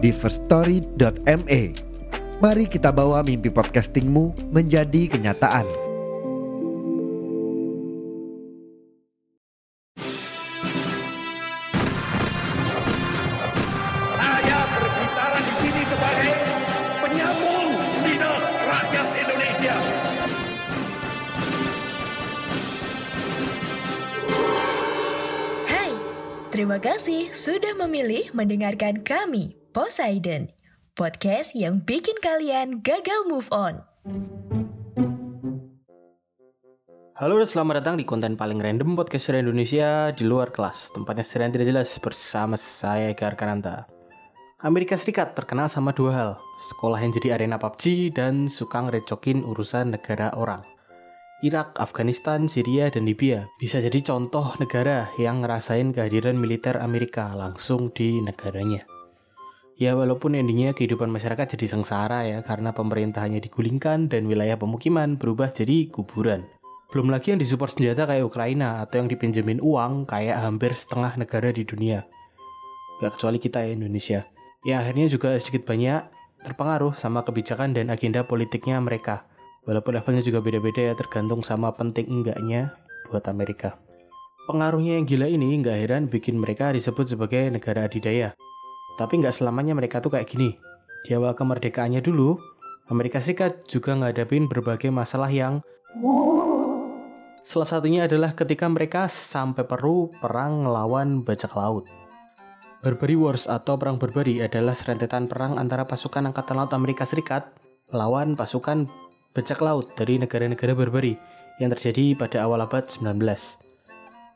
di firststory.me. Mari kita bawa mimpi podcastingmu menjadi kenyataan. Saya berbicara di sini sebagai penyambung lidah rakyat Indonesia. Hai, terima kasih sudah memilih mendengarkan kami, Poseidon, podcast yang bikin kalian gagal move on. Halo dan selamat datang di konten paling random podcast dari Indonesia di luar kelas. Tempatnya sering tidak jelas bersama saya Eka Arkananta Amerika Serikat terkenal sama dua hal Sekolah yang jadi arena PUBG dan suka ngerecokin urusan negara orang. Irak, Afghanistan, Syria, dan Libya bisa jadi contoh negara yang ngerasain kehadiran militer Amerika langsung di negaranya Ya walaupun endingnya kehidupan masyarakat jadi sengsara ya karena pemerintahannya digulingkan dan wilayah pemukiman berubah jadi kuburan. Belum lagi yang disupport senjata kayak Ukraina atau yang dipinjemin uang kayak hampir setengah negara di dunia. Gak kecuali kita ya Indonesia. Ya akhirnya juga sedikit banyak terpengaruh sama kebijakan dan agenda politiknya mereka. Walaupun levelnya juga beda-beda ya tergantung sama penting enggaknya buat Amerika. Pengaruhnya yang gila ini nggak heran bikin mereka disebut sebagai negara adidaya. Tapi nggak selamanya mereka tuh kayak gini. Di awal kemerdekaannya dulu, Amerika Serikat juga ngadapin berbagai masalah yang Salah satunya adalah ketika mereka sampai perlu perang ngelawan bajak laut. Barbary Wars atau Perang Barbary adalah serentetan perang antara pasukan Angkatan Laut Amerika Serikat melawan pasukan bajak laut dari negara-negara Barbary yang terjadi pada awal abad 19.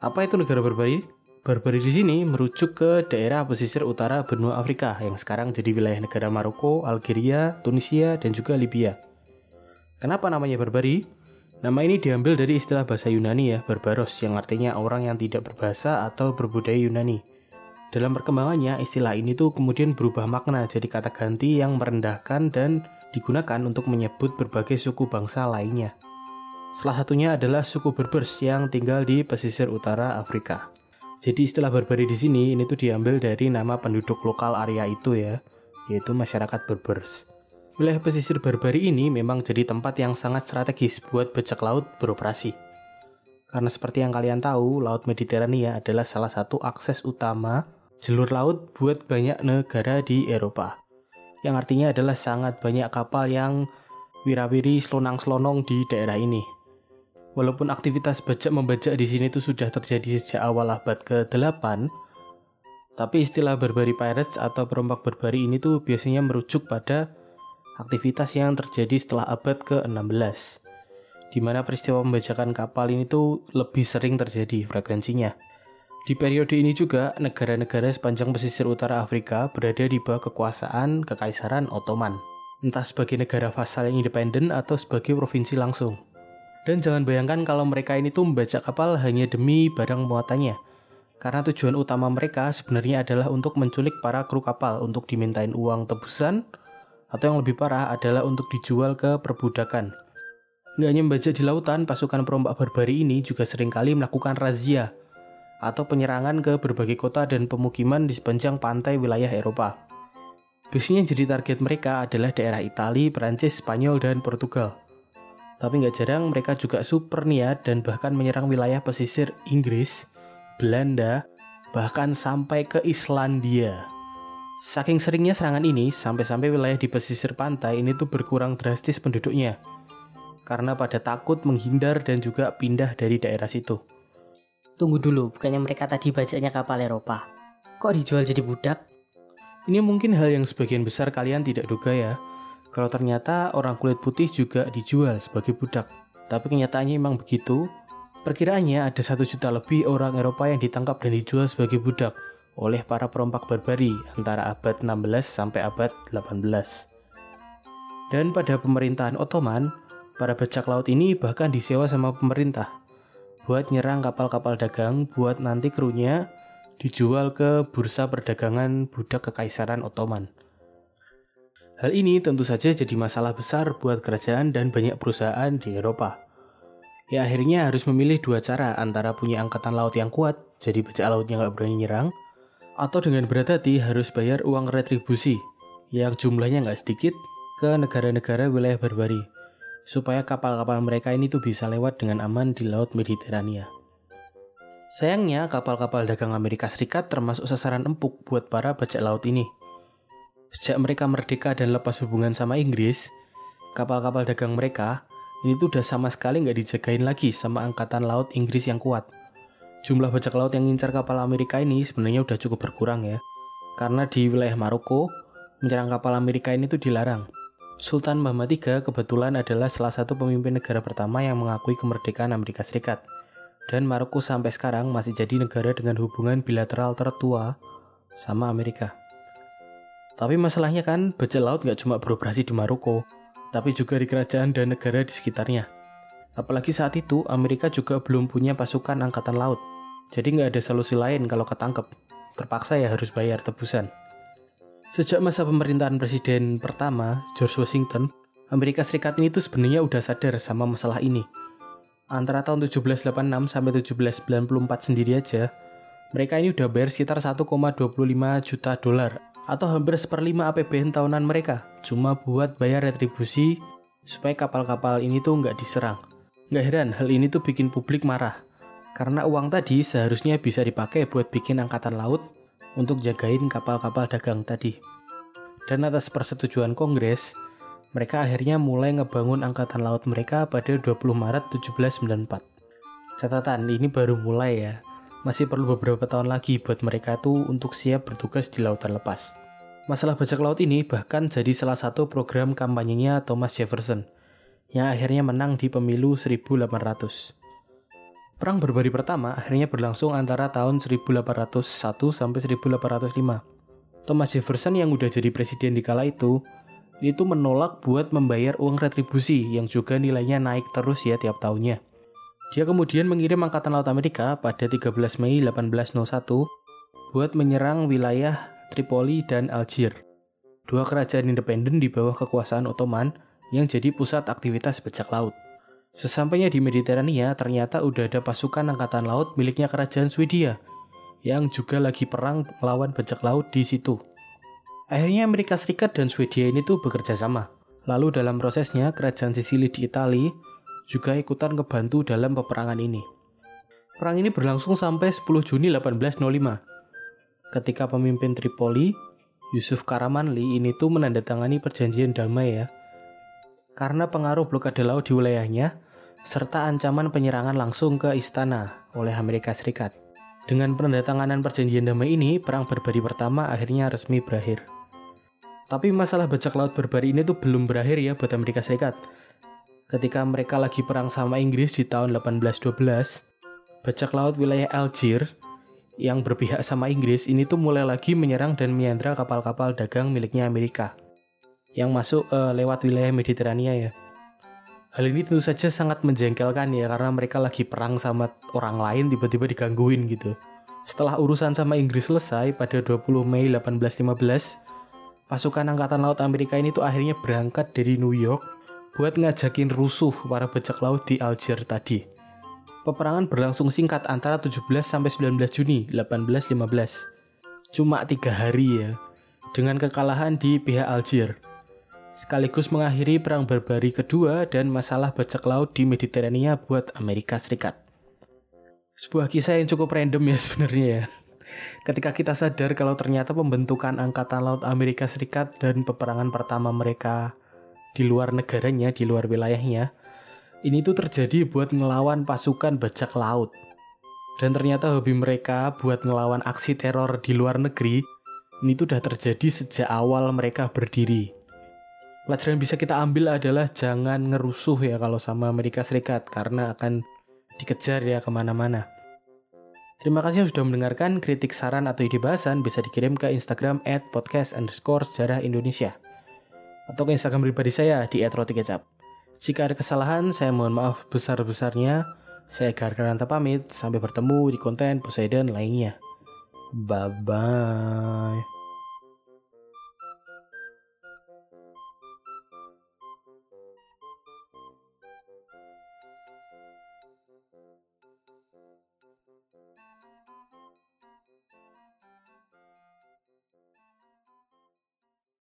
Apa itu negara Barbary? Barbary di sini merujuk ke daerah pesisir utara benua Afrika yang sekarang jadi wilayah negara Maroko, Algeria, Tunisia, dan juga Libya. Kenapa namanya Barbary? Nama ini diambil dari istilah bahasa Yunani ya, barbaros, yang artinya orang yang tidak berbahasa atau berbudaya Yunani. Dalam perkembangannya, istilah ini tuh kemudian berubah makna jadi kata ganti yang merendahkan dan digunakan untuk menyebut berbagai suku bangsa lainnya. Salah satunya adalah suku Berbers yang tinggal di pesisir utara Afrika. Jadi istilah Barbari di sini ini tuh diambil dari nama penduduk lokal area itu ya, yaitu masyarakat Berbers. Wilayah pesisir Barbari ini memang jadi tempat yang sangat strategis buat bajak laut beroperasi. Karena seperti yang kalian tahu, Laut Mediterania adalah salah satu akses utama jalur laut buat banyak negara di Eropa. Yang artinya adalah sangat banyak kapal yang wirawiri selonang-selonong di daerah ini. Walaupun aktivitas bajak membajak di sini itu sudah terjadi sejak awal abad ke-8, tapi istilah Barbary Pirates atau perompak Barbari ini tuh biasanya merujuk pada aktivitas yang terjadi setelah abad ke-16 di mana peristiwa pembajakan kapal ini tuh lebih sering terjadi frekuensinya. Di periode ini juga, negara-negara sepanjang pesisir utara Afrika berada di bawah kekuasaan Kekaisaran Ottoman, entah sebagai negara vasal yang independen atau sebagai provinsi langsung. Dan jangan bayangkan kalau mereka ini tuh membajak kapal hanya demi barang muatannya, karena tujuan utama mereka sebenarnya adalah untuk menculik para kru kapal untuk dimintain uang tebusan, atau yang lebih parah adalah untuk dijual ke perbudakan. Nggak hanya membajak di lautan, pasukan perombak barbari ini juga sering kali melakukan razia atau penyerangan ke berbagai kota dan pemukiman di sepanjang pantai wilayah Eropa. Biasanya jadi target mereka adalah daerah Italia, Perancis, Spanyol, dan Portugal. Tapi nggak jarang mereka juga super niat dan bahkan menyerang wilayah pesisir Inggris, Belanda, bahkan sampai ke Islandia. Saking seringnya serangan ini, sampai-sampai wilayah di pesisir pantai ini tuh berkurang drastis penduduknya. Karena pada takut menghindar dan juga pindah dari daerah situ. Tunggu dulu, bukannya mereka tadi bajaknya kapal Eropa. Kok dijual jadi budak? Ini mungkin hal yang sebagian besar kalian tidak duga ya. Kalau ternyata orang kulit putih juga dijual sebagai budak. Tapi kenyataannya memang begitu. Perkiraannya ada satu juta lebih orang Eropa yang ditangkap dan dijual sebagai budak oleh para perompak barbari antara abad 16 sampai abad 18. Dan pada pemerintahan Ottoman, para bajak laut ini bahkan disewa sama pemerintah buat nyerang kapal-kapal dagang buat nanti krunya dijual ke bursa perdagangan budak kekaisaran Ottoman. Hal ini tentu saja jadi masalah besar buat kerajaan dan banyak perusahaan di Eropa. Ya akhirnya harus memilih dua cara antara punya angkatan laut yang kuat, jadi bajak lautnya nggak berani nyerang, atau dengan berat hati harus bayar uang retribusi yang jumlahnya nggak sedikit ke negara-negara wilayah barbari, supaya kapal-kapal mereka ini tuh bisa lewat dengan aman di Laut Mediterania. Sayangnya, kapal-kapal dagang Amerika Serikat termasuk sasaran empuk buat para bajak laut ini. Sejak mereka merdeka dan lepas hubungan sama Inggris, kapal-kapal dagang mereka ini tuh udah sama sekali nggak dijagain lagi sama angkatan laut Inggris yang kuat. Jumlah bajak laut yang ngincar kapal Amerika ini sebenarnya udah cukup berkurang ya. Karena di wilayah Maroko, menyerang kapal Amerika ini tuh dilarang. Sultan Muhammad III kebetulan adalah salah satu pemimpin negara pertama yang mengakui kemerdekaan Amerika Serikat dan Maroko sampai sekarang masih jadi negara dengan hubungan bilateral tertua sama Amerika. Tapi masalahnya kan bajak laut nggak cuma beroperasi di Maroko, tapi juga di kerajaan dan negara di sekitarnya. Apalagi saat itu Amerika juga belum punya pasukan angkatan laut, jadi nggak ada solusi lain kalau ketangkep. Terpaksa ya harus bayar tebusan. Sejak masa pemerintahan presiden pertama, George Washington, Amerika Serikat ini tuh sebenarnya udah sadar sama masalah ini antara tahun 1786 sampai 1794 sendiri aja, mereka ini udah bayar sekitar 1,25 juta dolar atau hampir seperlima APBN tahunan mereka cuma buat bayar retribusi supaya kapal-kapal ini tuh nggak diserang. Nggak heran hal ini tuh bikin publik marah karena uang tadi seharusnya bisa dipakai buat bikin angkatan laut untuk jagain kapal-kapal dagang tadi. Dan atas persetujuan Kongres, mereka akhirnya mulai ngebangun angkatan laut mereka pada 20 Maret 1794. Catatan, ini baru mulai ya. Masih perlu beberapa tahun lagi buat mereka tuh untuk siap bertugas di lautan lepas. Masalah bajak laut ini bahkan jadi salah satu program kampanyenya Thomas Jefferson, yang akhirnya menang di pemilu 1800. Perang berbari pertama akhirnya berlangsung antara tahun 1801 sampai 1805. Thomas Jefferson yang udah jadi presiden di kala itu itu menolak buat membayar uang retribusi yang juga nilainya naik terus ya tiap tahunnya. Dia kemudian mengirim Angkatan Laut Amerika pada 13 Mei 1801 buat menyerang wilayah Tripoli dan Algier. Dua kerajaan independen di bawah kekuasaan Ottoman yang jadi pusat aktivitas bajak laut. Sesampainya di Mediterania, ternyata udah ada pasukan angkatan laut miliknya kerajaan Swedia yang juga lagi perang melawan bajak laut di situ. Akhirnya Amerika Serikat dan Swedia ini tuh bekerja sama. Lalu dalam prosesnya kerajaan Sisili di Italia juga ikutan ngebantu dalam peperangan ini. Perang ini berlangsung sampai 10 Juni 1805. Ketika pemimpin Tripoli, Yusuf Karamanli ini tuh menandatangani perjanjian damai ya. Karena pengaruh blokade laut di wilayahnya, serta ancaman penyerangan langsung ke istana oleh Amerika Serikat. Dengan penandatanganan perjanjian damai ini, perang berbari pertama akhirnya resmi berakhir. Tapi masalah bajak laut berbari ini tuh belum berakhir ya buat Amerika Serikat. Ketika mereka lagi perang sama Inggris di tahun 1812, bajak laut wilayah Algier yang berpihak sama Inggris ini tuh mulai lagi menyerang dan menyandra kapal-kapal dagang miliknya Amerika yang masuk uh, lewat wilayah Mediterania ya. Hal ini tentu saja sangat menjengkelkan ya karena mereka lagi perang sama orang lain tiba-tiba digangguin gitu. Setelah urusan sama Inggris selesai pada 20 Mei 1815, pasukan angkatan laut Amerika ini tuh akhirnya berangkat dari New York buat ngajakin rusuh para bajak laut di Algier tadi. Peperangan berlangsung singkat antara 17 sampai 19 Juni 1815. Cuma tiga hari ya, dengan kekalahan di pihak Algier sekaligus mengakhiri perang barbari kedua dan masalah bajak laut di Mediterania buat Amerika Serikat. Sebuah kisah yang cukup random ya sebenarnya ya. Ketika kita sadar kalau ternyata pembentukan Angkatan Laut Amerika Serikat dan peperangan pertama mereka di luar negaranya, di luar wilayahnya, ini tuh terjadi buat ngelawan pasukan bajak laut. Dan ternyata hobi mereka buat ngelawan aksi teror di luar negeri, ini tuh udah terjadi sejak awal mereka berdiri pelajaran yang bisa kita ambil adalah jangan ngerusuh ya kalau sama Amerika Serikat karena akan dikejar ya ke mana-mana. Terima kasih sudah mendengarkan. Kritik, saran, atau ide bahasan bisa dikirim ke Instagram at podcast underscore sejarah Indonesia. Atau ke Instagram pribadi saya di at roti kecap. Jika ada kesalahan, saya mohon maaf besar-besarnya. Saya Gargananta pamit. Sampai bertemu di konten Poseidon lainnya. Bye-bye.